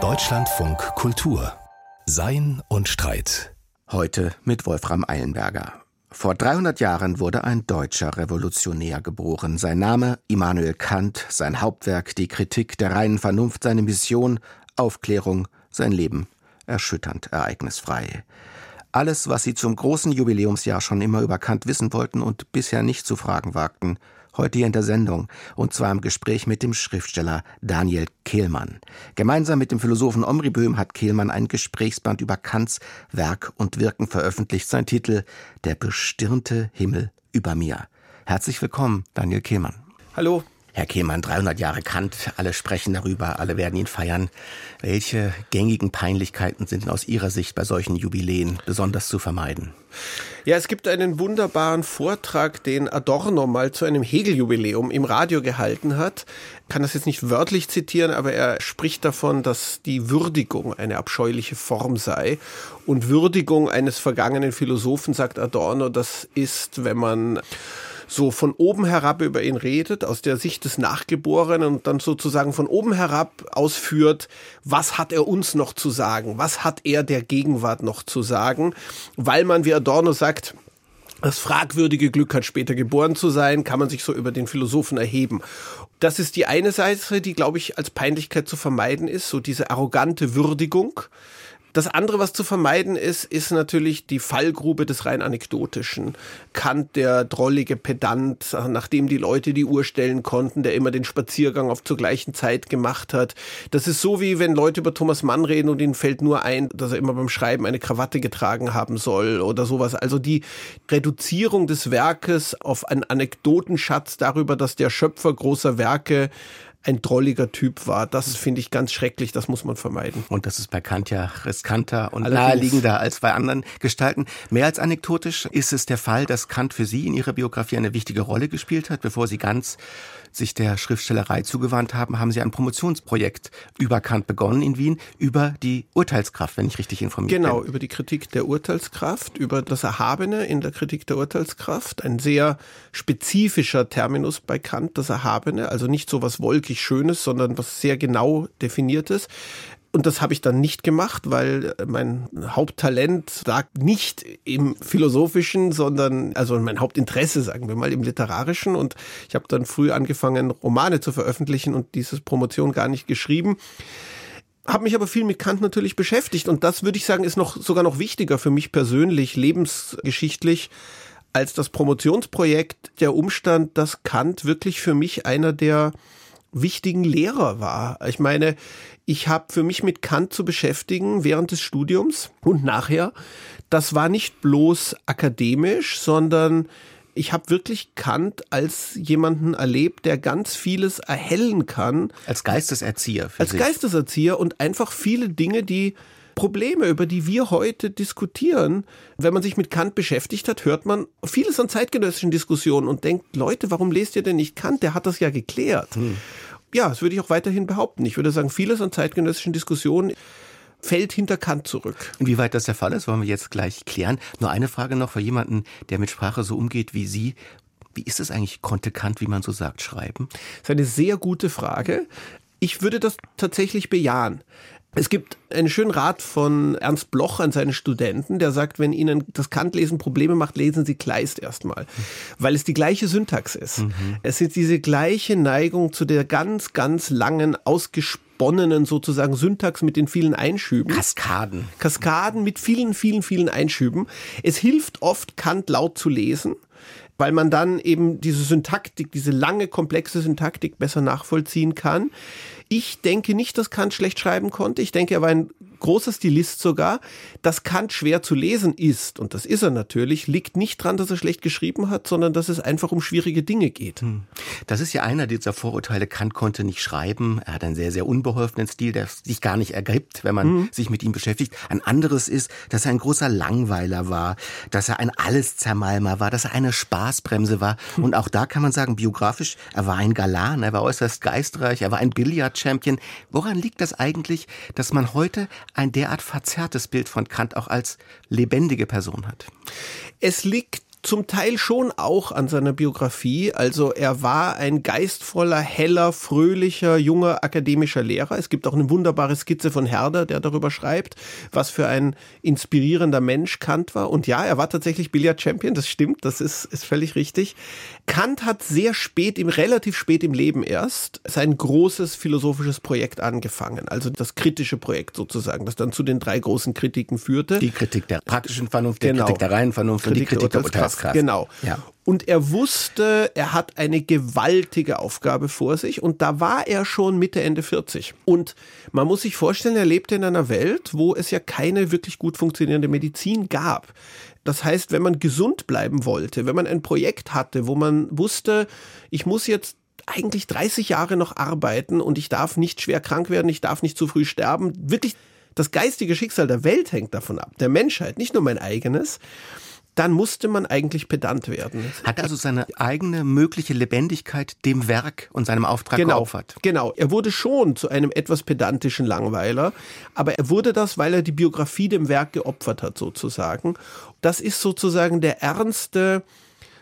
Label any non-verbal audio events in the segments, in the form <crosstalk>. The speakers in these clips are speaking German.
Deutschlandfunk Kultur Sein und Streit. Heute mit Wolfram Eilenberger. Vor 300 Jahren wurde ein deutscher Revolutionär geboren. Sein Name Immanuel Kant, sein Hauptwerk Die Kritik der reinen Vernunft, seine Mission Aufklärung, sein Leben erschütternd ereignisfrei. Alles, was Sie zum großen Jubiläumsjahr schon immer über Kant wissen wollten und bisher nicht zu fragen wagten, heute hier in der Sendung, und zwar im Gespräch mit dem Schriftsteller Daniel Kehlmann. Gemeinsam mit dem Philosophen Omri Böhm hat Kehlmann ein Gesprächsband über Kants Werk und Wirken veröffentlicht. Sein Titel Der bestirnte Himmel über mir. Herzlich willkommen, Daniel Kehlmann. Hallo. Herr Kehlmann, 300 Jahre Kant, alle sprechen darüber, alle werden ihn feiern. Welche gängigen Peinlichkeiten sind aus Ihrer Sicht bei solchen Jubiläen besonders zu vermeiden? Ja, es gibt einen wunderbaren Vortrag, den Adorno mal zu einem Hegel-Jubiläum im Radio gehalten hat. Kann das jetzt nicht wörtlich zitieren, aber er spricht davon, dass die Würdigung eine abscheuliche Form sei. Und Würdigung eines vergangenen Philosophen, sagt Adorno, das ist, wenn man so von oben herab über ihn redet, aus der Sicht des Nachgeborenen und dann sozusagen von oben herab ausführt, was hat er uns noch zu sagen, was hat er der Gegenwart noch zu sagen, weil man, wie Adorno sagt, das fragwürdige Glück hat später geboren zu sein, kann man sich so über den Philosophen erheben. Das ist die eine Seite, die, glaube ich, als Peinlichkeit zu vermeiden ist, so diese arrogante Würdigung. Das andere, was zu vermeiden ist, ist natürlich die Fallgrube des rein anekdotischen. Kant, der drollige Pedant, nachdem die Leute die Uhr stellen konnten, der immer den Spaziergang auf zur gleichen Zeit gemacht hat. Das ist so wie wenn Leute über Thomas Mann reden und ihnen fällt nur ein, dass er immer beim Schreiben eine Krawatte getragen haben soll oder sowas. Also die Reduzierung des Werkes auf einen Anekdotenschatz darüber, dass der Schöpfer großer Werke ein drolliger Typ war. Das finde ich ganz schrecklich, das muss man vermeiden. Und das ist bei Kant ja riskanter und Allerdings. naheliegender als bei anderen Gestalten. Mehr als anekdotisch ist es der Fall, dass Kant für Sie in Ihrer Biografie eine wichtige Rolle gespielt hat, bevor Sie ganz sich der Schriftstellerei zugewandt haben, haben Sie ein Promotionsprojekt über Kant begonnen in Wien, über die Urteilskraft, wenn ich richtig informiert genau, bin. Genau, über die Kritik der Urteilskraft, über das Erhabene in der Kritik der Urteilskraft. Ein sehr spezifischer Terminus bei Kant, das Erhabene, also nicht so was wolkig Schönes, sondern was sehr genau definiertes. Und das habe ich dann nicht gemacht, weil mein Haupttalent lag nicht im philosophischen, sondern also mein Hauptinteresse, sagen wir mal, im literarischen. Und ich habe dann früh angefangen, Romane zu veröffentlichen und dieses Promotion gar nicht geschrieben. Habe mich aber viel mit Kant natürlich beschäftigt und das würde ich sagen ist noch sogar noch wichtiger für mich persönlich lebensgeschichtlich als das Promotionsprojekt der Umstand, dass Kant wirklich für mich einer der wichtigen Lehrer war. Ich meine, ich habe für mich mit Kant zu beschäftigen während des Studiums und nachher. Das war nicht bloß akademisch, sondern ich habe wirklich Kant als jemanden erlebt, der ganz vieles erhellen kann. Als Geisteserzieher. als sich. Geisteserzieher und einfach viele Dinge, die Probleme, über die wir heute diskutieren, wenn man sich mit Kant beschäftigt hat, hört man vieles an zeitgenössischen Diskussionen und denkt, Leute, warum lest ihr denn nicht Kant? Der hat das ja geklärt. Hm. Ja, das würde ich auch weiterhin behaupten. Ich würde sagen, vieles an zeitgenössischen Diskussionen fällt hinter Kant zurück. Inwieweit das der Fall ist, wollen wir jetzt gleich klären. Nur eine Frage noch für jemanden, der mit Sprache so umgeht wie Sie. Wie ist es eigentlich, konnte Kant, wie man so sagt, schreiben? Das ist eine sehr gute Frage. Ich würde das tatsächlich bejahen. Es gibt einen schönen Rat von Ernst Bloch an seine Studenten, der sagt, wenn ihnen das Kantlesen Probleme macht, lesen sie Kleist erstmal, weil es die gleiche Syntax ist. Mhm. Es ist diese gleiche Neigung zu der ganz, ganz langen, ausgesponnenen sozusagen Syntax mit den vielen Einschüben. Kaskaden. Kaskaden mit vielen, vielen, vielen Einschüben. Es hilft oft, Kant laut zu lesen weil man dann eben diese Syntaktik, diese lange, komplexe Syntaktik besser nachvollziehen kann. Ich denke nicht, dass Kant schlecht schreiben konnte. Ich denke, er war ein großer Stilist sogar. Dass Kant schwer zu lesen ist, und das ist er natürlich, liegt nicht dran, dass er schlecht geschrieben hat, sondern dass es einfach um schwierige Dinge geht. Hm. Das ist ja einer dieser Vorurteile. Kant konnte nicht schreiben. Er hat einen sehr, sehr unbeholfenen Stil, der sich gar nicht ergibt, wenn man hm. sich mit ihm beschäftigt. Ein anderes ist, dass er ein großer Langweiler war, dass er ein Alleszermalmer war, dass er eine Spaßbremse war. Hm. Und auch da kann man sagen, biografisch, er war ein Galan, er war äußerst geistreich, er war ein Billard-Champion. Woran liegt das eigentlich, dass man heute ein derart verzerrtes Bild von Kant auch als lebendige Person hat? Es liegt zum Teil schon auch an seiner Biografie. Also er war ein geistvoller, heller, fröhlicher, junger akademischer Lehrer. Es gibt auch eine wunderbare Skizze von Herder, der darüber schreibt, was für ein inspirierender Mensch Kant war. Und ja, er war tatsächlich Billard-Champion, das stimmt, das ist, ist völlig richtig. Kant hat sehr spät, im relativ spät im Leben erst, sein großes philosophisches Projekt angefangen. Also das kritische Projekt sozusagen, das dann zu den drei großen Kritiken führte. Die Kritik der praktischen Vernunft, die genau. Kritik der reinen Vernunft Kritik und die Kritik der Urteilskraft. Genau. Ja. Und er wusste, er hat eine gewaltige Aufgabe vor sich und da war er schon Mitte, Ende 40. Und man muss sich vorstellen, er lebte in einer Welt, wo es ja keine wirklich gut funktionierende Medizin gab. Das heißt, wenn man gesund bleiben wollte, wenn man ein Projekt hatte, wo man wusste, ich muss jetzt eigentlich 30 Jahre noch arbeiten und ich darf nicht schwer krank werden, ich darf nicht zu früh sterben, wirklich das geistige Schicksal der Welt hängt davon ab, der Menschheit, nicht nur mein eigenes dann musste man eigentlich pedant werden. Hat also seine eigene mögliche Lebendigkeit dem Werk und seinem Auftrag genau, geopfert. Genau, er wurde schon zu einem etwas pedantischen Langweiler, aber er wurde das, weil er die Biografie dem Werk geopfert hat sozusagen. Das ist sozusagen der ernste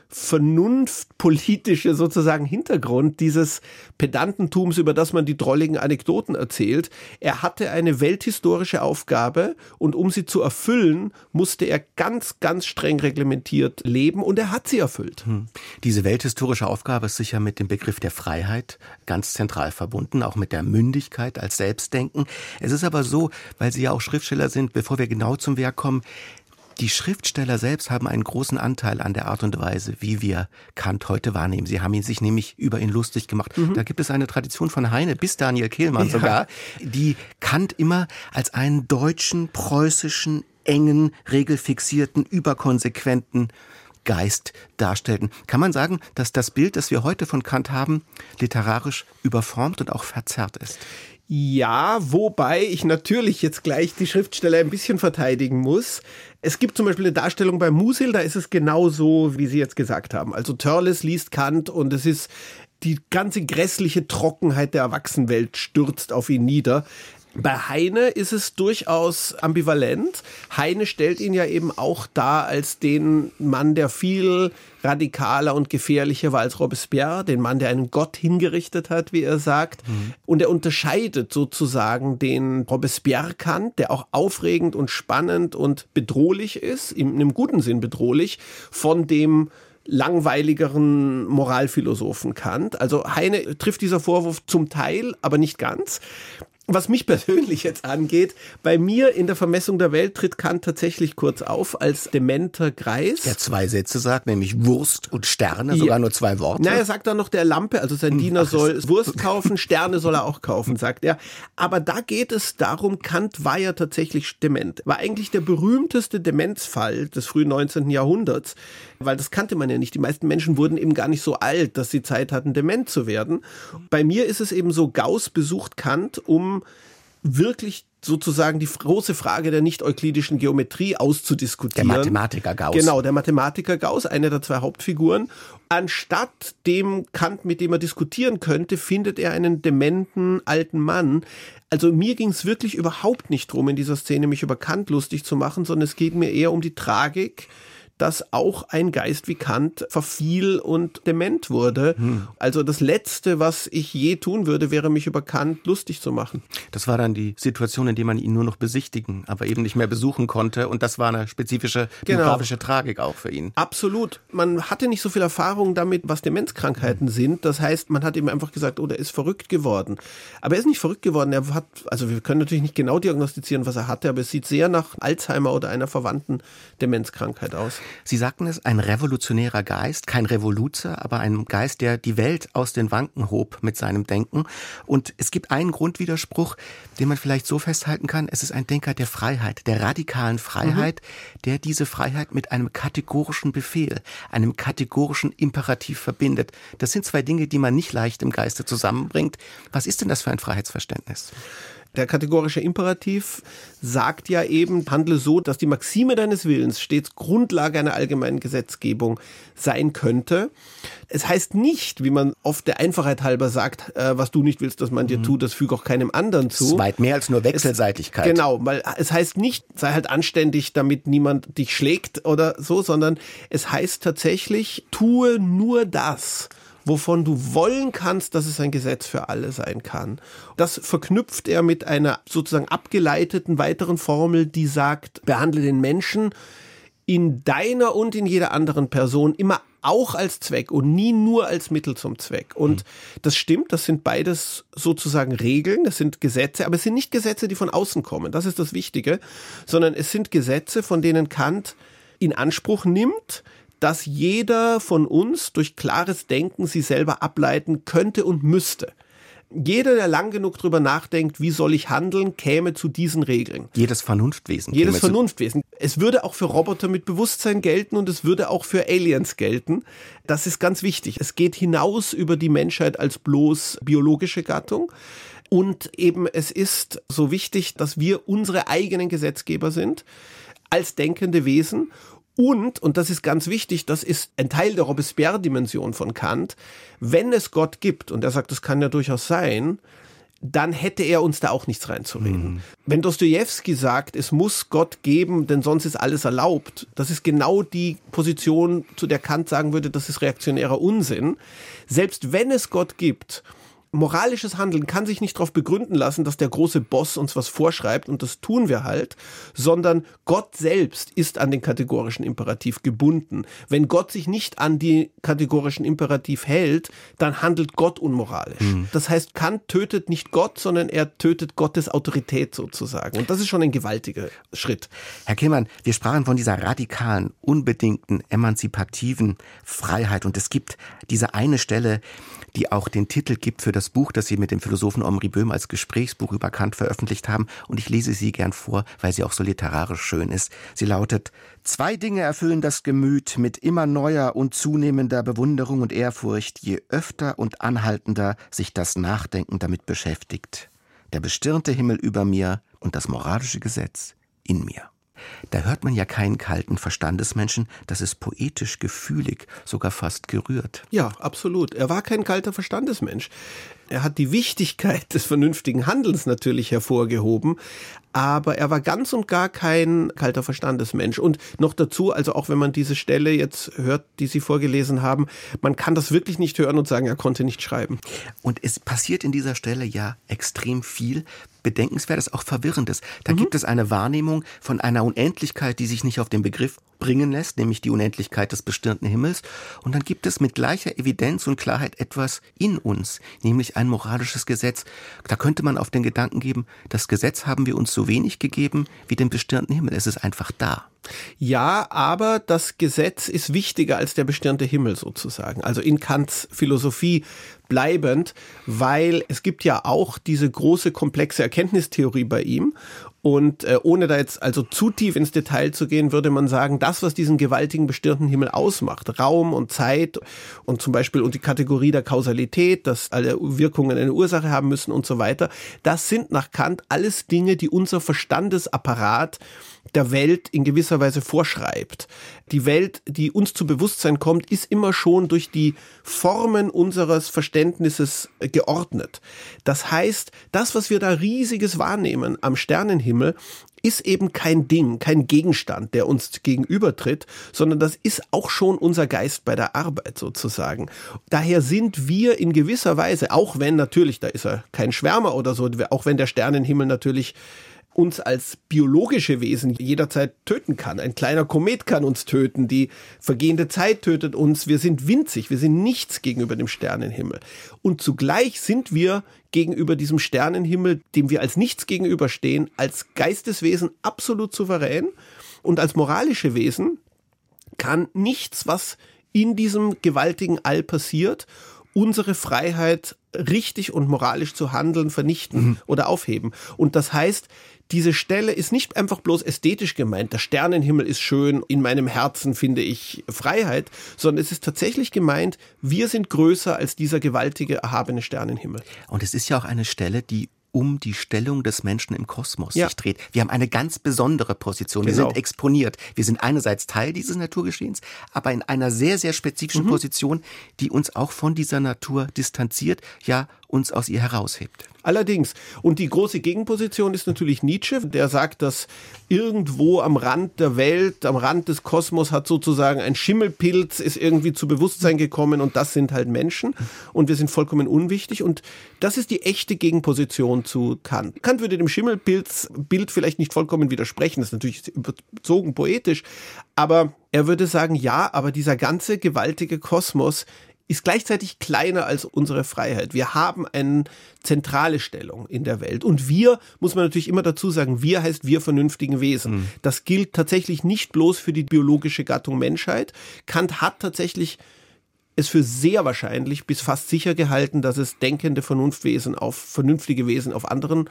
vernunftpolitische sozusagen Hintergrund dieses Pedantentums, über das man die drolligen Anekdoten erzählt. Er hatte eine welthistorische Aufgabe und um sie zu erfüllen, musste er ganz, ganz streng reglementiert leben und er hat sie erfüllt. Hm. Diese welthistorische Aufgabe ist sicher mit dem Begriff der Freiheit ganz zentral verbunden, auch mit der Mündigkeit als Selbstdenken. Es ist aber so, weil Sie ja auch Schriftsteller sind, bevor wir genau zum Werk kommen, die Schriftsteller selbst haben einen großen Anteil an der Art und Weise, wie wir Kant heute wahrnehmen. Sie haben ihn sich nämlich über ihn lustig gemacht. Mhm. Da gibt es eine Tradition von Heine bis Daniel Kehlmann ja. sogar, die Kant immer als einen deutschen, preußischen, engen, regelfixierten, überkonsequenten Geist darstellten. Kann man sagen, dass das Bild, das wir heute von Kant haben, literarisch überformt und auch verzerrt ist? Ja, wobei ich natürlich jetzt gleich die Schriftsteller ein bisschen verteidigen muss. Es gibt zum Beispiel eine Darstellung bei Musil, da ist es genau so, wie Sie jetzt gesagt haben. Also Törles liest Kant und es ist die ganze grässliche Trockenheit der Erwachsenenwelt stürzt auf ihn nieder. Bei Heine ist es durchaus ambivalent. Heine stellt ihn ja eben auch dar als den Mann, der viel radikaler und gefährlicher war als Robespierre, den Mann, der einen Gott hingerichtet hat, wie er sagt. Mhm. Und er unterscheidet sozusagen den Robespierre-Kant, der auch aufregend und spannend und bedrohlich ist, in einem guten Sinn bedrohlich, von dem langweiligeren Moralphilosophen Kant. Also Heine trifft dieser Vorwurf zum Teil, aber nicht ganz was mich persönlich jetzt angeht, bei mir in der Vermessung der Welt tritt Kant tatsächlich kurz auf als dementer Greis. Der zwei Sätze sagt, nämlich Wurst und Sterne, ja. sogar nur zwei Worte. Na, er sagt dann noch der Lampe, also sein hm, Diener Ach, soll Wurst <laughs> kaufen, Sterne soll er auch kaufen, sagt er. Aber da geht es darum, Kant war ja tatsächlich dement. War eigentlich der berühmteste Demenzfall des frühen 19. Jahrhunderts, weil das kannte man ja nicht. Die meisten Menschen wurden eben gar nicht so alt, dass sie Zeit hatten, dement zu werden. Bei mir ist es eben so, Gauss besucht Kant, um wirklich sozusagen die große Frage der nicht-euklidischen Geometrie auszudiskutieren. Der Mathematiker Gauss. Genau, der Mathematiker Gauss, eine der zwei Hauptfiguren. Anstatt dem Kant, mit dem er diskutieren könnte, findet er einen dementen alten Mann. Also mir ging es wirklich überhaupt nicht drum, in dieser Szene mich über Kant lustig zu machen, sondern es geht mir eher um die Tragik dass auch ein Geist wie Kant verfiel und dement wurde. Hm. Also das Letzte, was ich je tun würde, wäre mich über Kant lustig zu machen. Das war dann die Situation, in der man ihn nur noch besichtigen, aber eben nicht mehr besuchen konnte. Und das war eine spezifische genau. biografische Tragik auch für ihn. Absolut. Man hatte nicht so viel Erfahrung damit, was Demenzkrankheiten hm. sind. Das heißt, man hat ihm einfach gesagt, oh, der ist verrückt geworden. Aber er ist nicht verrückt geworden. Er hat, also wir können natürlich nicht genau diagnostizieren, was er hatte, aber es sieht sehr nach Alzheimer oder einer verwandten Demenzkrankheit aus. Sie sagten es, ein revolutionärer Geist, kein Revoluzer, aber ein Geist, der die Welt aus den Wanken hob mit seinem Denken. Und es gibt einen Grundwiderspruch, den man vielleicht so festhalten kann. Es ist ein Denker der Freiheit, der radikalen Freiheit, mhm. der diese Freiheit mit einem kategorischen Befehl, einem kategorischen Imperativ verbindet. Das sind zwei Dinge, die man nicht leicht im Geiste zusammenbringt. Was ist denn das für ein Freiheitsverständnis? Der kategorische Imperativ sagt ja eben, handle so, dass die Maxime deines Willens stets Grundlage einer allgemeinen Gesetzgebung sein könnte. Es heißt nicht, wie man oft der Einfachheit halber sagt, äh, was du nicht willst, dass man dir mhm. tut, das füge auch keinem anderen zu. Das ist weit mehr als nur Wechselseitigkeit. Es, genau, weil es heißt nicht, sei halt anständig, damit niemand dich schlägt oder so, sondern es heißt tatsächlich, tue nur das, wovon du wollen kannst, dass es ein Gesetz für alle sein kann. Das verknüpft er mit einer sozusagen abgeleiteten weiteren Formel, die sagt, behandle den Menschen in deiner und in jeder anderen Person immer auch als Zweck und nie nur als Mittel zum Zweck. Und mhm. das stimmt, das sind beides sozusagen Regeln, das sind Gesetze, aber es sind nicht Gesetze, die von außen kommen, das ist das Wichtige, sondern es sind Gesetze, von denen Kant in Anspruch nimmt, dass jeder von uns durch klares Denken sie selber ableiten könnte und müsste. Jeder, der lang genug drüber nachdenkt, wie soll ich handeln, käme zu diesen Regeln. Jedes Vernunftwesen. Jedes Vernunftwesen. Es würde auch für Roboter mit Bewusstsein gelten und es würde auch für Aliens gelten. Das ist ganz wichtig. Es geht hinaus über die Menschheit als bloß biologische Gattung. Und eben es ist so wichtig, dass wir unsere eigenen Gesetzgeber sind als denkende Wesen und, und das ist ganz wichtig, das ist ein Teil der Robespierre-Dimension von Kant, wenn es Gott gibt, und er sagt, das kann ja durchaus sein, dann hätte er uns da auch nichts reinzureden. Mhm. Wenn Dostoevsky sagt, es muss Gott geben, denn sonst ist alles erlaubt, das ist genau die Position, zu der Kant sagen würde, das ist reaktionärer Unsinn. Selbst wenn es Gott gibt, moralisches Handeln kann sich nicht darauf begründen lassen, dass der große Boss uns was vorschreibt und das tun wir halt, sondern Gott selbst ist an den kategorischen Imperativ gebunden. Wenn Gott sich nicht an die kategorischen Imperativ hält, dann handelt Gott unmoralisch. Mhm. Das heißt, Kant tötet nicht Gott, sondern er tötet Gottes Autorität sozusagen. Und das ist schon ein gewaltiger Schritt. Herr Killmann, wir sprachen von dieser radikalen, unbedingten, emanzipativen Freiheit und es gibt diese eine Stelle, die auch den Titel gibt für das Buch, das Sie mit dem Philosophen Omri Böhm als Gesprächsbuch über Kant veröffentlicht haben. Und ich lese sie gern vor, weil sie auch so literarisch schön ist. Sie lautet, Zwei Dinge erfüllen das Gemüt mit immer neuer und zunehmender Bewunderung und Ehrfurcht, je öfter und anhaltender sich das Nachdenken damit beschäftigt. Der bestirnte Himmel über mir und das moralische Gesetz in mir. Da hört man ja keinen kalten Verstandesmenschen, das ist poetisch, gefühlig, sogar fast gerührt. Ja, absolut. Er war kein kalter Verstandesmensch. Er hat die Wichtigkeit des vernünftigen Handelns natürlich hervorgehoben, aber er war ganz und gar kein kalter Verstandesmensch. Und noch dazu, also auch wenn man diese Stelle jetzt hört, die Sie vorgelesen haben, man kann das wirklich nicht hören und sagen, er konnte nicht schreiben. Und es passiert in dieser Stelle ja extrem viel. Bedenkenswertes, auch Verwirrendes. Da mhm. gibt es eine Wahrnehmung von einer Unendlichkeit, die sich nicht auf den Begriff bringen lässt, nämlich die Unendlichkeit des bestirnten Himmels. Und dann gibt es mit gleicher Evidenz und Klarheit etwas in uns, nämlich ein moralisches Gesetz. Da könnte man auf den Gedanken geben, das Gesetz haben wir uns so wenig gegeben wie den bestirnten Himmel. Es ist einfach da. Ja, aber das Gesetz ist wichtiger als der bestirnte Himmel sozusagen. Also in Kants Philosophie bleibend, weil es gibt ja auch diese große komplexe Erkenntnistheorie bei ihm und äh, ohne da jetzt also zu tief ins Detail zu gehen, würde man sagen, das, was diesen gewaltigen bestirnten Himmel ausmacht, Raum und Zeit und zum Beispiel und die Kategorie der Kausalität, dass alle Wirkungen eine Ursache haben müssen und so weiter, das sind nach Kant alles Dinge, die unser Verstandesapparat der Welt in gewisser Weise vorschreibt. Die Welt, die uns zu Bewusstsein kommt, ist immer schon durch die Formen unseres Verständnisses geordnet. Das heißt, das, was wir da riesiges wahrnehmen am Sternenhimmel, ist eben kein Ding, kein Gegenstand, der uns gegenübertritt, sondern das ist auch schon unser Geist bei der Arbeit sozusagen. Daher sind wir in gewisser Weise, auch wenn natürlich, da ist er kein Schwärmer oder so, auch wenn der Sternenhimmel natürlich uns als biologische Wesen jederzeit töten kann. Ein kleiner Komet kann uns töten, die vergehende Zeit tötet uns. Wir sind winzig, wir sind nichts gegenüber dem Sternenhimmel. Und zugleich sind wir gegenüber diesem Sternenhimmel, dem wir als nichts gegenüberstehen, als Geisteswesen absolut souverän und als moralische Wesen kann nichts, was in diesem gewaltigen All passiert, unsere Freiheit richtig und moralisch zu handeln vernichten mhm. oder aufheben. Und das heißt, diese Stelle ist nicht einfach bloß ästhetisch gemeint, der Sternenhimmel ist schön, in meinem Herzen finde ich Freiheit, sondern es ist tatsächlich gemeint, wir sind größer als dieser gewaltige, erhabene Sternenhimmel. Und es ist ja auch eine Stelle, die um die Stellung des Menschen im Kosmos ja. sich dreht. Wir haben eine ganz besondere Position. Genau. Wir sind exponiert. Wir sind einerseits Teil dieses Naturgeschehens, aber in einer sehr, sehr spezifischen mhm. Position, die uns auch von dieser Natur distanziert, ja uns aus ihr heraushebt. Allerdings. Und die große Gegenposition ist natürlich Nietzsche, der sagt, dass irgendwo am Rand der Welt, am Rand des Kosmos hat sozusagen ein Schimmelpilz, ist irgendwie zu Bewusstsein gekommen und das sind halt Menschen und wir sind vollkommen unwichtig und das ist die echte Gegenposition zu Kant. Kant würde dem Schimmelpilzbild vielleicht nicht vollkommen widersprechen, das ist natürlich überzogen poetisch, aber er würde sagen, ja, aber dieser ganze gewaltige Kosmos ist gleichzeitig kleiner als unsere Freiheit. Wir haben eine zentrale Stellung in der Welt. Und wir, muss man natürlich immer dazu sagen, wir heißt wir vernünftigen Wesen. Mhm. Das gilt tatsächlich nicht bloß für die biologische Gattung Menschheit. Kant hat tatsächlich es für sehr wahrscheinlich bis fast sicher gehalten, dass es denkende Vernunftwesen auf vernünftige Wesen auf anderen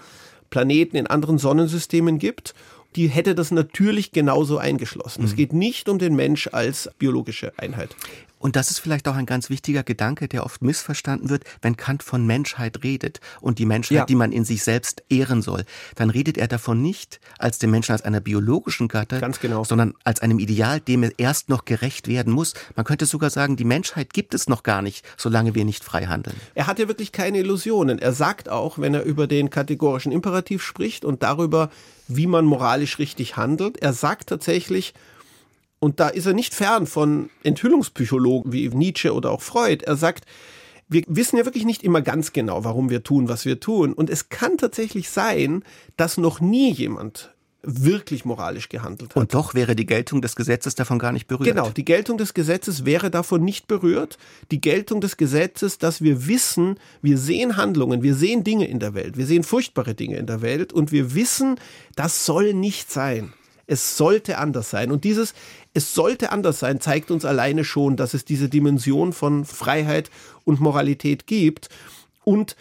Planeten, in anderen Sonnensystemen gibt die hätte das natürlich genauso eingeschlossen. Mhm. Es geht nicht um den Mensch als biologische Einheit. Und das ist vielleicht auch ein ganz wichtiger Gedanke, der oft missverstanden wird, wenn Kant von Menschheit redet und die Menschheit, ja. die man in sich selbst ehren soll. Dann redet er davon nicht als den Menschen als einer biologischen Gattung, genau. sondern als einem Ideal, dem er erst noch gerecht werden muss. Man könnte sogar sagen, die Menschheit gibt es noch gar nicht, solange wir nicht frei handeln. Er hat ja wirklich keine Illusionen. Er sagt auch, wenn er über den kategorischen Imperativ spricht und darüber, wie man moralisch richtig handelt, er sagt tatsächlich, und da ist er nicht fern von Enthüllungspsychologen wie Nietzsche oder auch Freud. Er sagt, wir wissen ja wirklich nicht immer ganz genau, warum wir tun, was wir tun. Und es kann tatsächlich sein, dass noch nie jemand wirklich moralisch gehandelt hat. Und doch wäre die Geltung des Gesetzes davon gar nicht berührt. Genau, die Geltung des Gesetzes wäre davon nicht berührt. Die Geltung des Gesetzes, dass wir wissen, wir sehen Handlungen, wir sehen Dinge in der Welt, wir sehen furchtbare Dinge in der Welt und wir wissen, das soll nicht sein. Es sollte anders sein. Und dieses Es sollte anders sein zeigt uns alleine schon, dass es diese Dimension von Freiheit und Moralität gibt. Und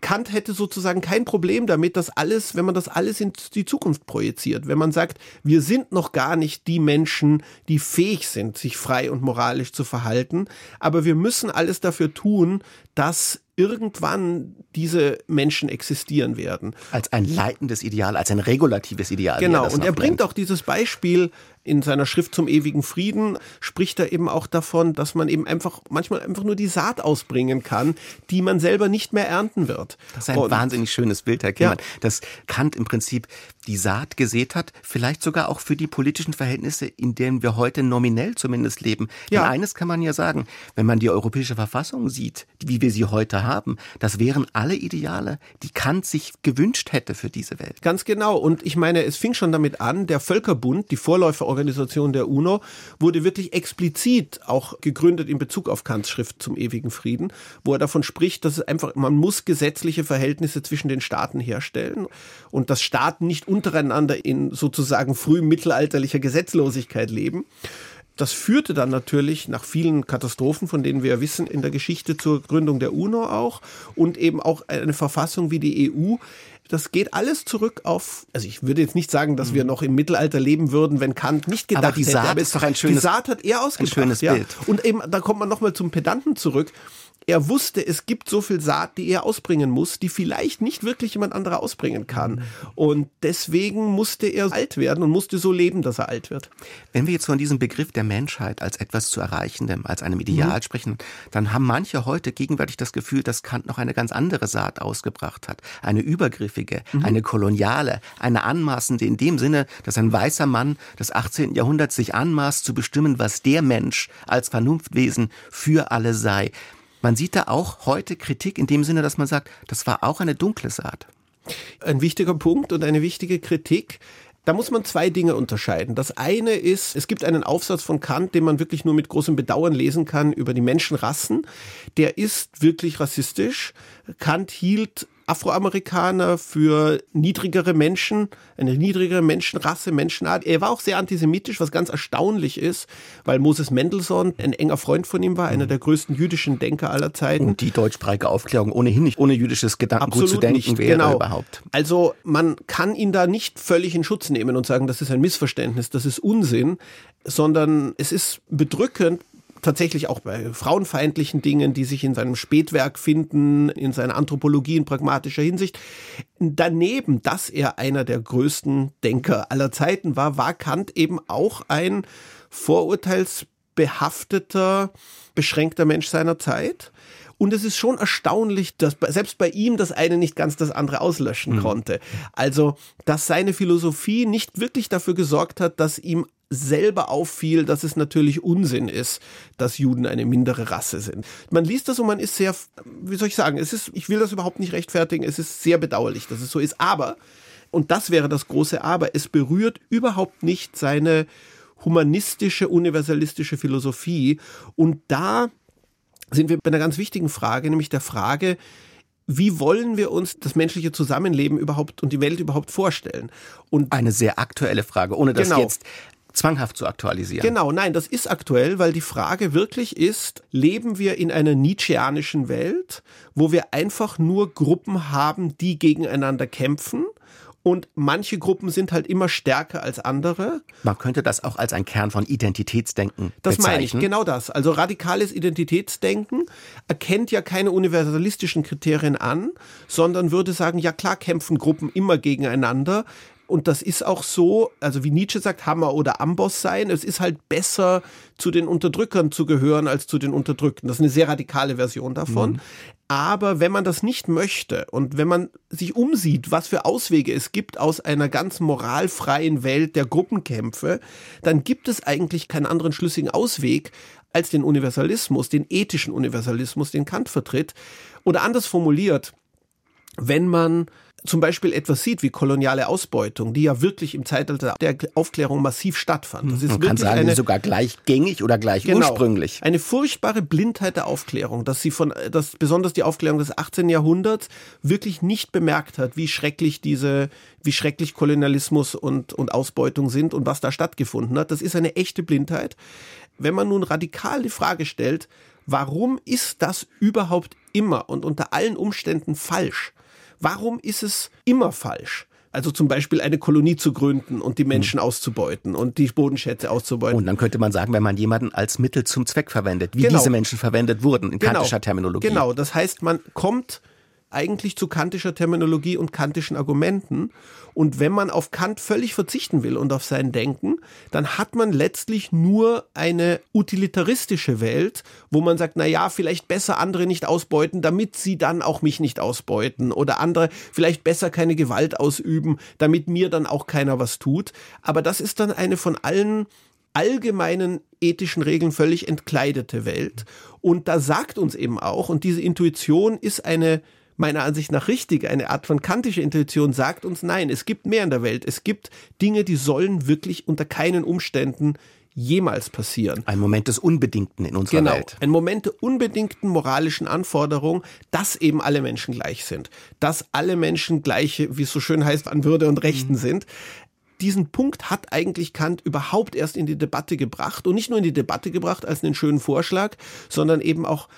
Kant hätte sozusagen kein Problem damit, dass alles, wenn man das alles in die Zukunft projiziert, wenn man sagt, wir sind noch gar nicht die Menschen, die fähig sind, sich frei und moralisch zu verhalten, aber wir müssen alles dafür tun, dass irgendwann diese Menschen existieren werden. Als ein leitendes Ideal, als ein regulatives Ideal. Genau, und er bringt auch dieses Beispiel in seiner Schrift zum ewigen Frieden, spricht er eben auch davon, dass man eben einfach manchmal einfach nur die Saat ausbringen kann, die man selber nicht mehr ernten wird. Das ist ein und, wahnsinnig schönes Bild, Herr Kiemann, ja. dass Kant im Prinzip die Saat gesät hat, vielleicht sogar auch für die politischen Verhältnisse, in denen wir heute nominell zumindest leben. Ja. Denn eines kann man ja sagen, wenn man die europäische Verfassung sieht, wie wir sie heute haben, das wären alle Ideale, die Kant sich gewünscht hätte für diese Welt. Ganz genau. Und ich meine, es fing schon damit an, der Völkerbund, die Vorläuferorganisation der UNO, wurde wirklich explizit auch gegründet in Bezug auf Kants Schrift zum ewigen Frieden, wo er davon spricht, dass es einfach, man muss gesetzliche Verhältnisse zwischen den Staaten herstellen und dass Staaten nicht untereinander in sozusagen frühmittelalterlicher Gesetzlosigkeit leben. Das führte dann natürlich nach vielen Katastrophen, von denen wir wissen, in der Geschichte zur Gründung der UNO auch und eben auch eine Verfassung wie die EU. Das geht alles zurück auf, also ich würde jetzt nicht sagen, dass wir mhm. noch im Mittelalter leben würden, wenn Kant nicht gedacht aber die Saat hätte. ist doch ein schönes, die Saat hat er ausgebracht. Ein schönes Bild. Ja. Und eben, da kommt man nochmal zum Pedanten zurück er wusste, es gibt so viel Saat, die er ausbringen muss, die vielleicht nicht wirklich jemand anderer ausbringen kann. Und deswegen musste er alt werden und musste so leben, dass er alt wird. Wenn wir jetzt von diesem Begriff der Menschheit als etwas zu erreichendem, als einem Ideal mhm. sprechen, dann haben manche heute gegenwärtig das Gefühl, dass Kant noch eine ganz andere Saat ausgebracht hat. Eine übergriffige, mhm. eine koloniale, eine anmaßende in dem Sinne, dass ein weißer Mann des 18. Jahrhunderts sich anmaßt zu bestimmen, was der Mensch als Vernunftwesen für alle sei. Man sieht da auch heute Kritik in dem Sinne, dass man sagt, das war auch eine dunkle Saat. Ein wichtiger Punkt und eine wichtige Kritik. Da muss man zwei Dinge unterscheiden. Das eine ist, es gibt einen Aufsatz von Kant, den man wirklich nur mit großem Bedauern lesen kann über die Menschenrassen. Der ist wirklich rassistisch. Kant hielt Afroamerikaner, für niedrigere Menschen, eine niedrigere Menschenrasse, Menschenart. Er war auch sehr antisemitisch, was ganz erstaunlich ist, weil Moses Mendelssohn ein enger Freund von ihm war, einer der größten jüdischen Denker aller Zeiten. Und die deutschsprachige Aufklärung ohnehin nicht ohne jüdisches Gedankengut Absolut zu denken nicht, wäre genau. überhaupt. Also man kann ihn da nicht völlig in Schutz nehmen und sagen, das ist ein Missverständnis, das ist Unsinn, sondern es ist bedrückend, tatsächlich auch bei frauenfeindlichen Dingen, die sich in seinem Spätwerk finden, in seiner Anthropologie in pragmatischer Hinsicht. Daneben, dass er einer der größten Denker aller Zeiten war, war Kant eben auch ein vorurteilsbehafteter, beschränkter Mensch seiner Zeit. Und es ist schon erstaunlich, dass selbst bei ihm das eine nicht ganz das andere auslöschen mhm. konnte. Also, dass seine Philosophie nicht wirklich dafür gesorgt hat, dass ihm selber auffiel, dass es natürlich Unsinn ist, dass Juden eine mindere Rasse sind. Man liest das und man ist sehr, wie soll ich sagen, es ist, ich will das überhaupt nicht rechtfertigen, es ist sehr bedauerlich, dass es so ist, aber, und das wäre das große Aber, es berührt überhaupt nicht seine humanistische, universalistische Philosophie und da sind wir bei einer ganz wichtigen Frage, nämlich der Frage, wie wollen wir uns das menschliche Zusammenleben überhaupt und die Welt überhaupt vorstellen? Und eine sehr aktuelle Frage, ohne das genau. jetzt zwanghaft zu aktualisieren. Genau, nein, das ist aktuell, weil die Frage wirklich ist, leben wir in einer Nietzscheanischen Welt, wo wir einfach nur Gruppen haben, die gegeneinander kämpfen? Und manche Gruppen sind halt immer stärker als andere. Man könnte das auch als ein Kern von Identitätsdenken das bezeichnen. Das meine ich, genau das. Also radikales Identitätsdenken erkennt ja keine universalistischen Kriterien an, sondern würde sagen, ja klar kämpfen Gruppen immer gegeneinander. Und das ist auch so, also wie Nietzsche sagt, Hammer oder Amboss sein. Es ist halt besser, zu den Unterdrückern zu gehören, als zu den Unterdrückten. Das ist eine sehr radikale Version davon. Mhm. Aber wenn man das nicht möchte und wenn man sich umsieht, was für Auswege es gibt aus einer ganz moralfreien Welt der Gruppenkämpfe, dann gibt es eigentlich keinen anderen schlüssigen Ausweg als den Universalismus, den ethischen Universalismus, den Kant vertritt. Oder anders formuliert, wenn man zum Beispiel etwas sieht wie koloniale Ausbeutung, die ja wirklich im Zeitalter der Aufklärung massiv stattfand. Das ist Man kann sagen, eine, sogar gleichgängig oder gleich genau, ursprünglich. Eine furchtbare Blindheit der Aufklärung, dass sie von, dass besonders die Aufklärung des 18. Jahrhunderts wirklich nicht bemerkt hat, wie schrecklich diese, wie schrecklich Kolonialismus und, und Ausbeutung sind und was da stattgefunden hat. Das ist eine echte Blindheit. Wenn man nun radikal die Frage stellt, warum ist das überhaupt immer und unter allen Umständen falsch? Warum ist es immer falsch? Also zum Beispiel eine Kolonie zu gründen und die Menschen auszubeuten und die Bodenschätze auszubeuten. Und dann könnte man sagen, wenn man jemanden als Mittel zum Zweck verwendet, wie genau. diese Menschen verwendet wurden in genau. kantischer Terminologie. Genau, das heißt, man kommt eigentlich zu kantischer Terminologie und kantischen Argumenten. Und wenn man auf Kant völlig verzichten will und auf sein Denken, dann hat man letztlich nur eine utilitaristische Welt, wo man sagt, na ja, vielleicht besser andere nicht ausbeuten, damit sie dann auch mich nicht ausbeuten oder andere vielleicht besser keine Gewalt ausüben, damit mir dann auch keiner was tut. Aber das ist dann eine von allen allgemeinen ethischen Regeln völlig entkleidete Welt. Und da sagt uns eben auch, und diese Intuition ist eine meiner Ansicht nach richtig. Eine Art von kantischer Intuition sagt uns, nein, es gibt mehr in der Welt. Es gibt Dinge, die sollen wirklich unter keinen Umständen jemals passieren. Ein Moment des Unbedingten in unserer genau, Welt. Ein Moment der unbedingten moralischen Anforderung, dass eben alle Menschen gleich sind. Dass alle Menschen gleiche, wie es so schön heißt, an Würde und Rechten mhm. sind diesen Punkt hat eigentlich Kant überhaupt erst in die Debatte gebracht und nicht nur in die Debatte gebracht als einen schönen Vorschlag, sondern eben auch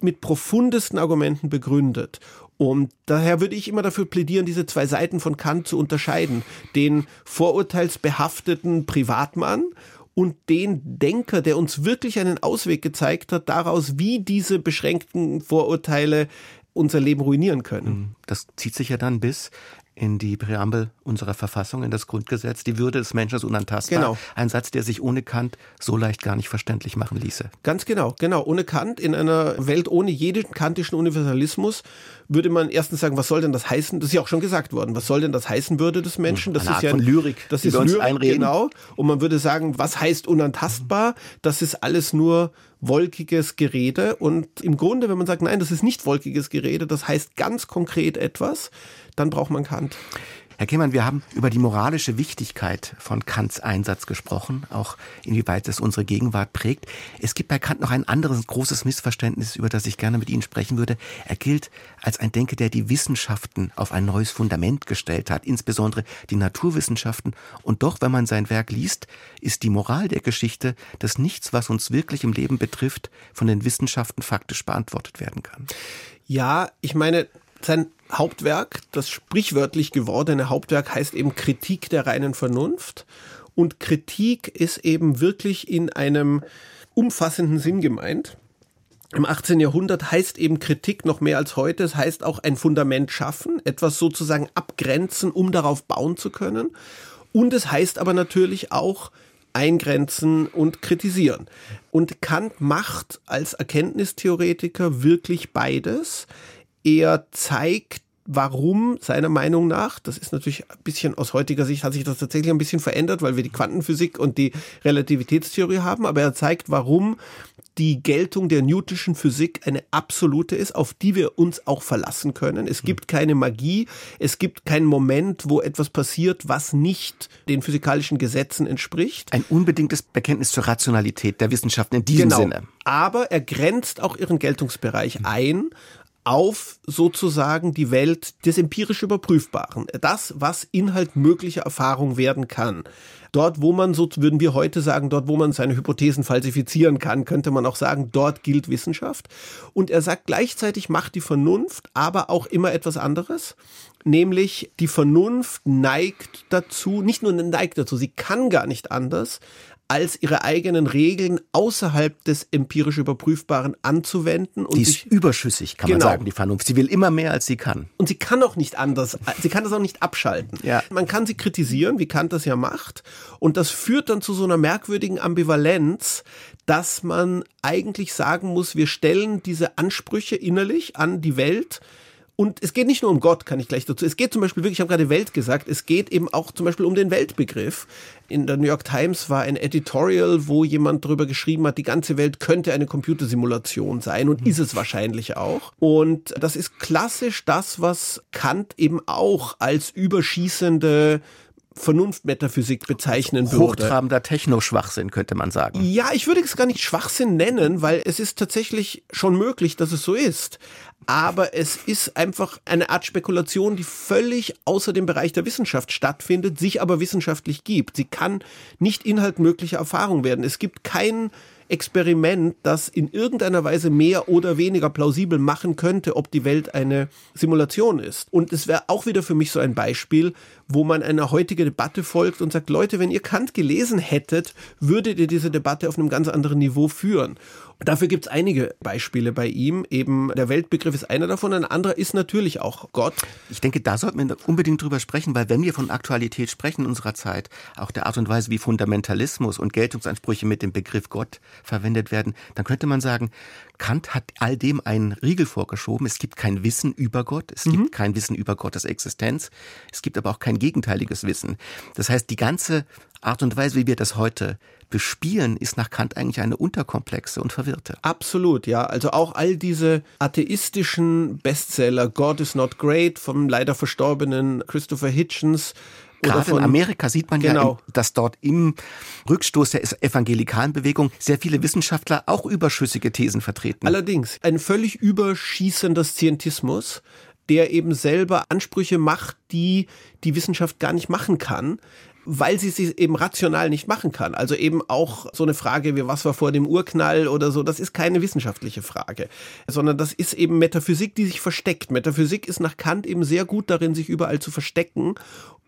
mit profundesten Argumenten begründet. Und daher würde ich immer dafür plädieren, diese zwei Seiten von Kant zu unterscheiden. Den vorurteilsbehafteten Privatmann und den Denker, der uns wirklich einen Ausweg gezeigt hat, daraus, wie diese beschränkten Vorurteile unser Leben ruinieren können. Das zieht sich ja dann bis in die Präambel unserer Verfassung, in das Grundgesetz. Die Würde des Menschen ist unantastbar. Genau. Ein Satz, der sich ohne Kant so leicht gar nicht verständlich machen ließe. Ganz genau, genau. Ohne Kant, in einer Welt ohne jeden kantischen Universalismus, würde man erstens sagen, was soll denn das heißen? Das ist ja auch schon gesagt worden. Was soll denn das heißen, Würde des Menschen? Das Eine ist Art ja von Lyrik. Das ist Lyrik, einreden. genau. Und man würde sagen, was heißt unantastbar? Das ist alles nur wolkiges Gerede. Und im Grunde, wenn man sagt, nein, das ist nicht wolkiges Gerede, das heißt ganz konkret etwas, dann braucht man Kant. Herr Kemann, wir haben über die moralische Wichtigkeit von Kants Einsatz gesprochen, auch inwieweit es unsere Gegenwart prägt. Es gibt bei Kant noch ein anderes großes Missverständnis, über das ich gerne mit Ihnen sprechen würde. Er gilt als ein Denker, der die Wissenschaften auf ein neues Fundament gestellt hat, insbesondere die Naturwissenschaften. Und doch, wenn man sein Werk liest, ist die Moral der Geschichte, dass nichts, was uns wirklich im Leben betrifft, von den Wissenschaften faktisch beantwortet werden kann. Ja, ich meine, sein Hauptwerk, das sprichwörtlich gewordene Hauptwerk heißt eben Kritik der reinen Vernunft. Und Kritik ist eben wirklich in einem umfassenden Sinn gemeint. Im 18. Jahrhundert heißt eben Kritik noch mehr als heute. Es heißt auch ein Fundament schaffen, etwas sozusagen abgrenzen, um darauf bauen zu können. Und es heißt aber natürlich auch eingrenzen und kritisieren. Und Kant macht als Erkenntnistheoretiker wirklich beides. Er zeigt warum seiner Meinung nach, das ist natürlich ein bisschen aus heutiger Sicht, hat sich das tatsächlich ein bisschen verändert, weil wir die Quantenphysik und die Relativitätstheorie haben, aber er zeigt, warum die Geltung der Newtonschen Physik eine absolute ist, auf die wir uns auch verlassen können. Es gibt keine Magie, es gibt keinen Moment, wo etwas passiert, was nicht den physikalischen Gesetzen entspricht. Ein unbedingtes Bekenntnis zur Rationalität der Wissenschaften in diesem genau. Sinne. Aber er grenzt auch ihren Geltungsbereich ein auf sozusagen die Welt des empirisch Überprüfbaren. Das, was Inhalt möglicher Erfahrung werden kann. Dort, wo man, so würden wir heute sagen, dort, wo man seine Hypothesen falsifizieren kann, könnte man auch sagen, dort gilt Wissenschaft. Und er sagt gleichzeitig, macht die Vernunft aber auch immer etwas anderes. Nämlich die Vernunft neigt dazu, nicht nur neigt dazu, sie kann gar nicht anders, als ihre eigenen Regeln außerhalb des empirisch Überprüfbaren anzuwenden. Und die ist überschüssig, kann genau. man sagen, die Vernunft. Sie will immer mehr, als sie kann. Und sie kann auch nicht anders, sie kann das auch nicht abschalten. Ja. Man kann sie kritisieren, wie Kant das ja macht. Und das führt dann zu so einer merkwürdigen Ambivalenz, dass man eigentlich sagen muss, wir stellen diese Ansprüche innerlich an die Welt und es geht nicht nur um Gott, kann ich gleich dazu. Es geht zum Beispiel wirklich, ich habe gerade Welt gesagt, es geht eben auch zum Beispiel um den Weltbegriff. In der New York Times war ein Editorial, wo jemand darüber geschrieben hat, die ganze Welt könnte eine Computersimulation sein und mhm. ist es wahrscheinlich auch. Und das ist klassisch das, was Kant eben auch als überschießende Vernunftmetaphysik bezeichnen würde. Hochtrabender Techno-Schwachsinn könnte man sagen. Ja, ich würde es gar nicht Schwachsinn nennen, weil es ist tatsächlich schon möglich, dass es so ist. Aber es ist einfach eine Art Spekulation, die völlig außer dem Bereich der Wissenschaft stattfindet, sich aber wissenschaftlich gibt. Sie kann nicht Inhalt möglicher Erfahrung werden. Es gibt keinen Experiment, das in irgendeiner Weise mehr oder weniger plausibel machen könnte, ob die Welt eine Simulation ist. Und es wäre auch wieder für mich so ein Beispiel, wo man einer heutigen Debatte folgt und sagt, Leute, wenn ihr Kant gelesen hättet, würdet ihr diese Debatte auf einem ganz anderen Niveau führen. Dafür gibt es einige Beispiele bei ihm. Eben der Weltbegriff ist einer davon, ein anderer ist natürlich auch Gott. Ich denke, da sollten wir unbedingt drüber sprechen, weil wenn wir von Aktualität sprechen in unserer Zeit, auch der Art und Weise, wie Fundamentalismus und Geltungsansprüche mit dem Begriff Gott verwendet werden, dann könnte man sagen, Kant hat all dem einen Riegel vorgeschoben. Es gibt kein Wissen über Gott, es mhm. gibt kein Wissen über Gottes Existenz, es gibt aber auch kein gegenteiliges Wissen. Das heißt, die ganze Art und Weise, wie wir das heute bespielen, ist nach Kant eigentlich eine unterkomplexe und verwirrte. Absolut, ja. Also auch all diese atheistischen Bestseller, God is not great, vom leider verstorbenen Christopher Hitchens, Gerade in Amerika sieht man genau. ja, dass dort im Rückstoß der evangelikalen Bewegung sehr viele Wissenschaftler auch überschüssige Thesen vertreten. Allerdings ein völlig überschießender Scientismus, der eben selber Ansprüche macht, die die Wissenschaft gar nicht machen kann weil sie sie eben rational nicht machen kann. Also eben auch so eine Frage wie was war vor dem Urknall oder so, das ist keine wissenschaftliche Frage, sondern das ist eben Metaphysik, die sich versteckt. Metaphysik ist nach Kant eben sehr gut darin, sich überall zu verstecken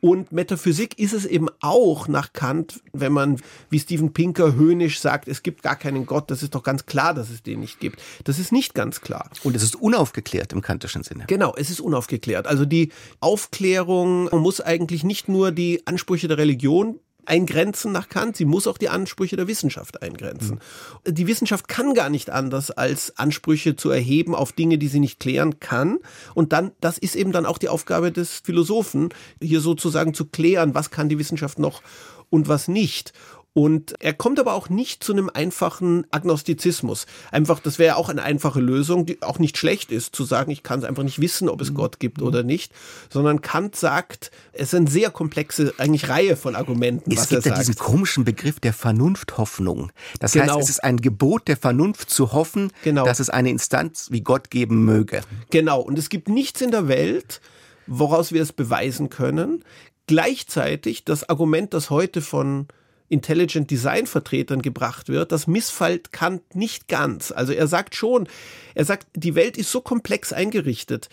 und Metaphysik ist es eben auch nach Kant, wenn man wie Steven Pinker höhnisch sagt, es gibt gar keinen Gott, das ist doch ganz klar, dass es den nicht gibt. Das ist nicht ganz klar. Und es ist unaufgeklärt im kantischen Sinne. Genau, es ist unaufgeklärt. Also die Aufklärung muss eigentlich nicht nur die Ansprüche der Religion eingrenzen nach Kant, sie muss auch die Ansprüche der Wissenschaft eingrenzen. Mhm. Die Wissenschaft kann gar nicht anders, als Ansprüche zu erheben auf Dinge, die sie nicht klären kann. Und dann, das ist eben dann auch die Aufgabe des Philosophen, hier sozusagen zu klären, was kann die Wissenschaft noch und was nicht. Und er kommt aber auch nicht zu einem einfachen Agnostizismus. Einfach, das wäre auch eine einfache Lösung, die auch nicht schlecht ist, zu sagen, ich kann es einfach nicht wissen, ob es mhm. Gott gibt oder nicht. Sondern Kant sagt, es ist eine sehr komplexe, eigentlich Reihe von Argumenten. Es gibt ja diesen komischen Begriff der Vernunfthoffnung. Das genau. heißt, es ist ein Gebot der Vernunft zu hoffen, genau. dass es eine Instanz wie Gott geben möge. Genau. Und es gibt nichts in der Welt, woraus wir es beweisen können. Gleichzeitig das Argument, das heute von Intelligent Design Vertretern gebracht wird, das missfällt Kant nicht ganz. Also er sagt schon, er sagt, die Welt ist so komplex eingerichtet.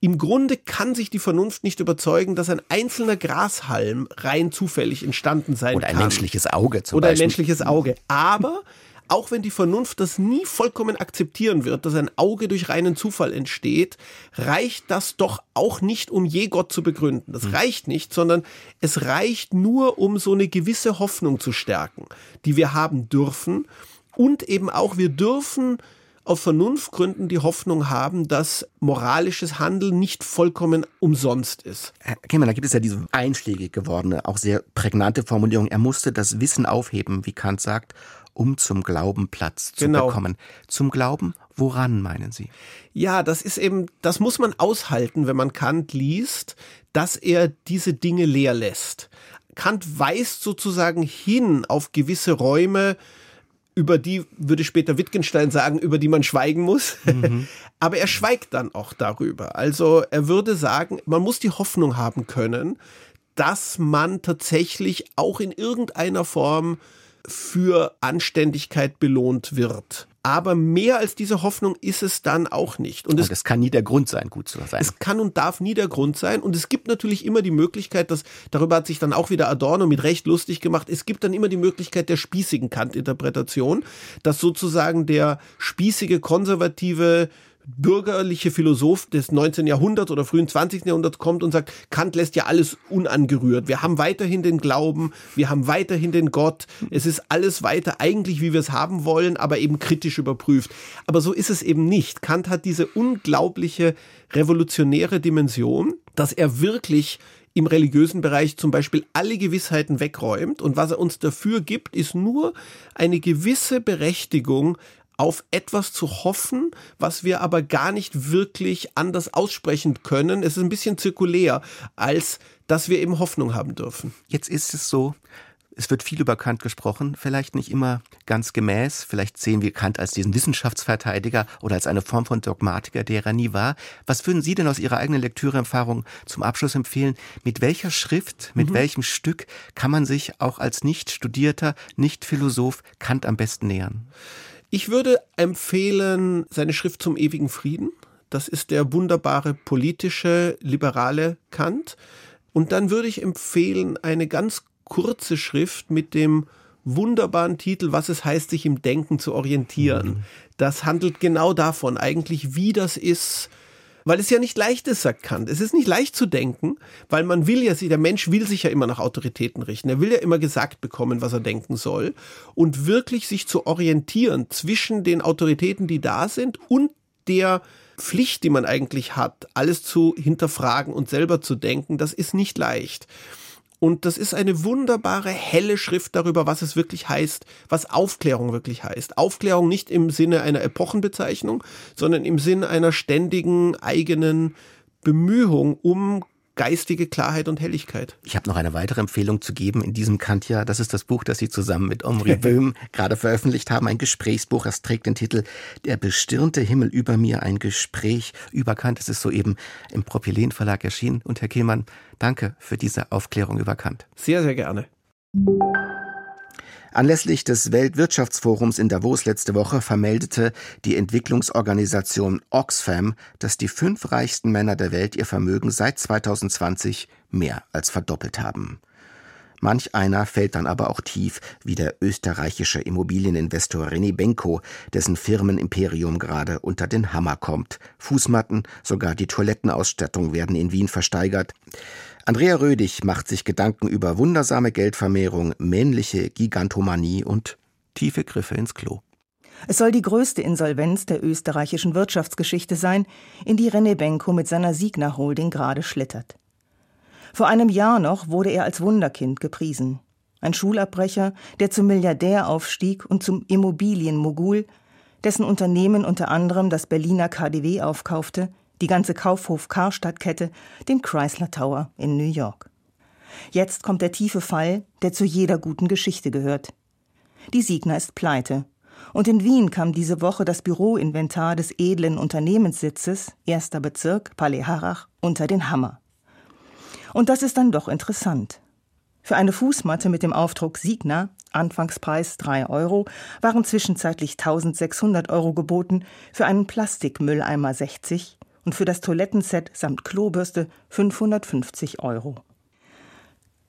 Im Grunde kann sich die Vernunft nicht überzeugen, dass ein einzelner Grashalm rein zufällig entstanden sein Oder kann. Oder ein menschliches Auge zum Oder Beispiel. ein menschliches Auge. Aber auch wenn die Vernunft das nie vollkommen akzeptieren wird, dass ein Auge durch reinen Zufall entsteht, reicht das doch auch nicht, um je Gott zu begründen. Das hm. reicht nicht, sondern es reicht nur, um so eine gewisse Hoffnung zu stärken, die wir haben dürfen. Und eben auch, wir dürfen auf Vernunftgründen die Hoffnung haben, dass moralisches Handeln nicht vollkommen umsonst ist. Herr Kemmer, da gibt es ja diese einschlägig gewordene, auch sehr prägnante Formulierung. Er musste das Wissen aufheben, wie Kant sagt, um zum Glauben Platz zu genau. bekommen. Zum Glauben, woran meinen Sie? Ja, das ist eben, das muss man aushalten, wenn man Kant liest, dass er diese Dinge leer lässt. Kant weist sozusagen hin auf gewisse Räume, über die würde später Wittgenstein sagen, über die man schweigen muss. Mhm. <laughs> Aber er schweigt dann auch darüber. Also er würde sagen, man muss die Hoffnung haben können, dass man tatsächlich auch in irgendeiner Form für Anständigkeit belohnt wird. Aber mehr als diese Hoffnung ist es dann auch nicht. Und es, es kann nie der Grund sein, gut zu sein. Es kann und darf nie der Grund sein. Und es gibt natürlich immer die Möglichkeit, dass, darüber hat sich dann auch wieder Adorno mit Recht lustig gemacht, es gibt dann immer die Möglichkeit der spießigen Kant-Interpretation, dass sozusagen der spießige, konservative, bürgerliche Philosoph des 19. Jahrhunderts oder frühen 20. Jahrhunderts kommt und sagt, Kant lässt ja alles unangerührt. Wir haben weiterhin den Glauben, wir haben weiterhin den Gott. Es ist alles weiter eigentlich, wie wir es haben wollen, aber eben kritisch überprüft. Aber so ist es eben nicht. Kant hat diese unglaubliche revolutionäre Dimension, dass er wirklich im religiösen Bereich zum Beispiel alle Gewissheiten wegräumt. Und was er uns dafür gibt, ist nur eine gewisse Berechtigung, auf etwas zu hoffen, was wir aber gar nicht wirklich anders aussprechen können. Es ist ein bisschen zirkulär, als dass wir eben Hoffnung haben dürfen. Jetzt ist es so, es wird viel über Kant gesprochen, vielleicht nicht immer ganz gemäß. Vielleicht sehen wir Kant als diesen Wissenschaftsverteidiger oder als eine Form von Dogmatiker, der er nie war. Was würden Sie denn aus Ihrer eigenen Lektüreerfahrung zum Abschluss empfehlen? Mit welcher Schrift, mit mhm. welchem Stück kann man sich auch als nicht studierter, nicht Philosoph Kant am besten nähern? Ich würde empfehlen seine Schrift zum ewigen Frieden. Das ist der wunderbare politische, liberale Kant. Und dann würde ich empfehlen eine ganz kurze Schrift mit dem wunderbaren Titel, was es heißt, sich im Denken zu orientieren. Mhm. Das handelt genau davon, eigentlich wie das ist, weil es ja nicht leicht ist, sagt Kant. Es ist nicht leicht zu denken, weil man will ja, der Mensch will sich ja immer nach Autoritäten richten. Er will ja immer gesagt bekommen, was er denken soll. Und wirklich sich zu orientieren zwischen den Autoritäten, die da sind und der Pflicht, die man eigentlich hat, alles zu hinterfragen und selber zu denken, das ist nicht leicht. Und das ist eine wunderbare, helle Schrift darüber, was es wirklich heißt, was Aufklärung wirklich heißt. Aufklärung nicht im Sinne einer Epochenbezeichnung, sondern im Sinne einer ständigen eigenen Bemühung um geistige Klarheit und Helligkeit. Ich habe noch eine weitere Empfehlung zu geben in diesem Kantja. Das ist das Buch, das Sie zusammen mit Omri <laughs> Böhm gerade veröffentlicht haben. Ein Gesprächsbuch. Das trägt den Titel Der bestirnte Himmel über mir. Ein Gespräch über Kant. Es ist soeben im Propylen Verlag erschienen. Und Herr Kehlmann, danke für diese Aufklärung über Kant. Sehr, sehr gerne. Anlässlich des Weltwirtschaftsforums in Davos letzte Woche vermeldete die Entwicklungsorganisation Oxfam, dass die fünf reichsten Männer der Welt ihr Vermögen seit 2020 mehr als verdoppelt haben. Manch einer fällt dann aber auch tief, wie der österreichische Immobilieninvestor René Benko, dessen Firmenimperium gerade unter den Hammer kommt. Fußmatten, sogar die Toilettenausstattung werden in Wien versteigert. Andrea Rödig macht sich Gedanken über wundersame Geldvermehrung, männliche Gigantomanie und tiefe Griffe ins Klo. Es soll die größte Insolvenz der österreichischen Wirtschaftsgeschichte sein, in die René Benko mit seiner Signa Holding gerade schlittert. Vor einem Jahr noch wurde er als Wunderkind gepriesen. Ein Schulabbrecher, der zum Milliardär aufstieg und zum Immobilienmogul, dessen Unternehmen unter anderem das Berliner KDW aufkaufte, die ganze Kaufhof-Karstadt-Kette, den Chrysler Tower in New York. Jetzt kommt der tiefe Fall, der zu jeder guten Geschichte gehört. Die Signa ist pleite. Und in Wien kam diese Woche das Büroinventar des edlen Unternehmenssitzes, erster Bezirk, Palais Harrach, unter den Hammer. Und das ist dann doch interessant. Für eine Fußmatte mit dem Aufdruck Signa, Anfangspreis 3 Euro, waren zwischenzeitlich 1600 Euro geboten, für einen Plastikmülleimer 60, und für das Toilettenset samt Klobürste 550 Euro.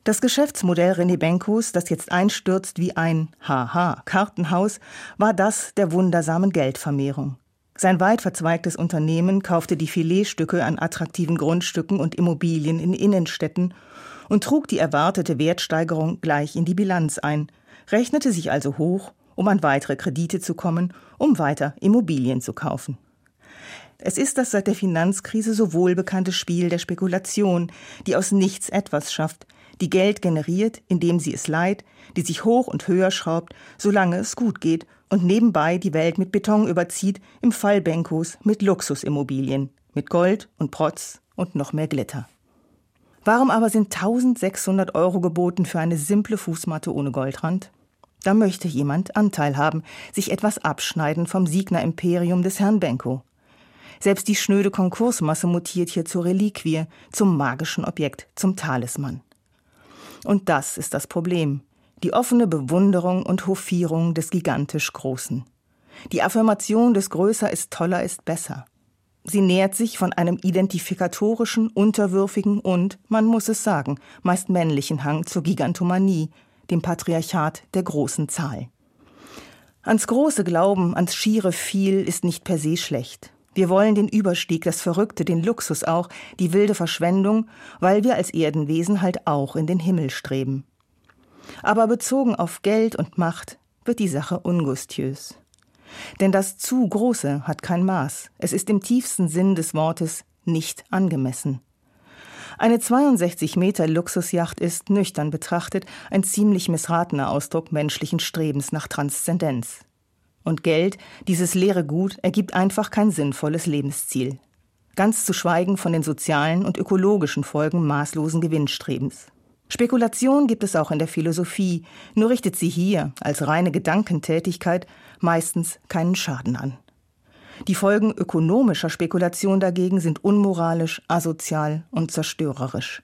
Das Geschäftsmodell René Benkos, das jetzt einstürzt wie ein Haha Kartenhaus, war das der wundersamen Geldvermehrung. Sein weit verzweigtes Unternehmen kaufte die Filetstücke an attraktiven Grundstücken und Immobilien in Innenstädten und trug die erwartete Wertsteigerung gleich in die Bilanz ein, rechnete sich also hoch, um an weitere Kredite zu kommen, um weiter Immobilien zu kaufen. Es ist das seit der Finanzkrise so wohlbekannte Spiel der Spekulation, die aus nichts etwas schafft, die Geld generiert, indem sie es leiht, die sich hoch und höher schraubt, solange es gut geht und nebenbei die Welt mit Beton überzieht, im Fall Benkos mit Luxusimmobilien, mit Gold und Protz und noch mehr Glitter. Warum aber sind 1600 Euro geboten für eine simple Fußmatte ohne Goldrand? Da möchte jemand Anteil haben, sich etwas abschneiden vom Siegner Imperium des Herrn Benko. Selbst die schnöde Konkursmasse mutiert hier zur Reliquie, zum magischen Objekt, zum Talisman. Und das ist das Problem. Die offene Bewunderung und Hofierung des gigantisch Großen. Die Affirmation des Größer ist toller ist besser. Sie nähert sich von einem identifikatorischen, unterwürfigen und, man muss es sagen, meist männlichen Hang zur Gigantomanie, dem Patriarchat der großen Zahl. Ans große Glauben, ans schiere Viel ist nicht per se schlecht. Wir wollen den Überstieg, das Verrückte, den Luxus auch, die wilde Verschwendung, weil wir als Erdenwesen halt auch in den Himmel streben. Aber bezogen auf Geld und Macht wird die Sache ungustiös. Denn das zu Große hat kein Maß. Es ist im tiefsten Sinn des Wortes nicht angemessen. Eine 62 Meter Luxusjacht ist, nüchtern betrachtet, ein ziemlich missratener Ausdruck menschlichen Strebens nach Transzendenz. Und Geld, dieses leere Gut, ergibt einfach kein sinnvolles Lebensziel. Ganz zu schweigen von den sozialen und ökologischen Folgen maßlosen Gewinnstrebens. Spekulation gibt es auch in der Philosophie, nur richtet sie hier als reine Gedankentätigkeit meistens keinen Schaden an. Die Folgen ökonomischer Spekulation dagegen sind unmoralisch, asozial und zerstörerisch.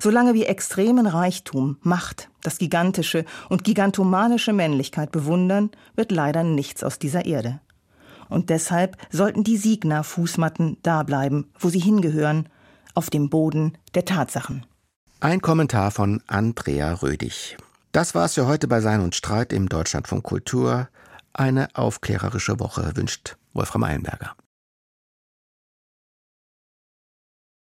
Solange wir extremen Reichtum, Macht, das gigantische und gigantomanische Männlichkeit bewundern, wird leider nichts aus dieser Erde. Und deshalb sollten die Signa-Fußmatten da bleiben, wo sie hingehören, auf dem Boden der Tatsachen. Ein Kommentar von Andrea Rödig. Das war's für heute bei Sein und Streit im Deutschlandfunk Kultur. Eine aufklärerische Woche wünscht Wolfram Eilenberger.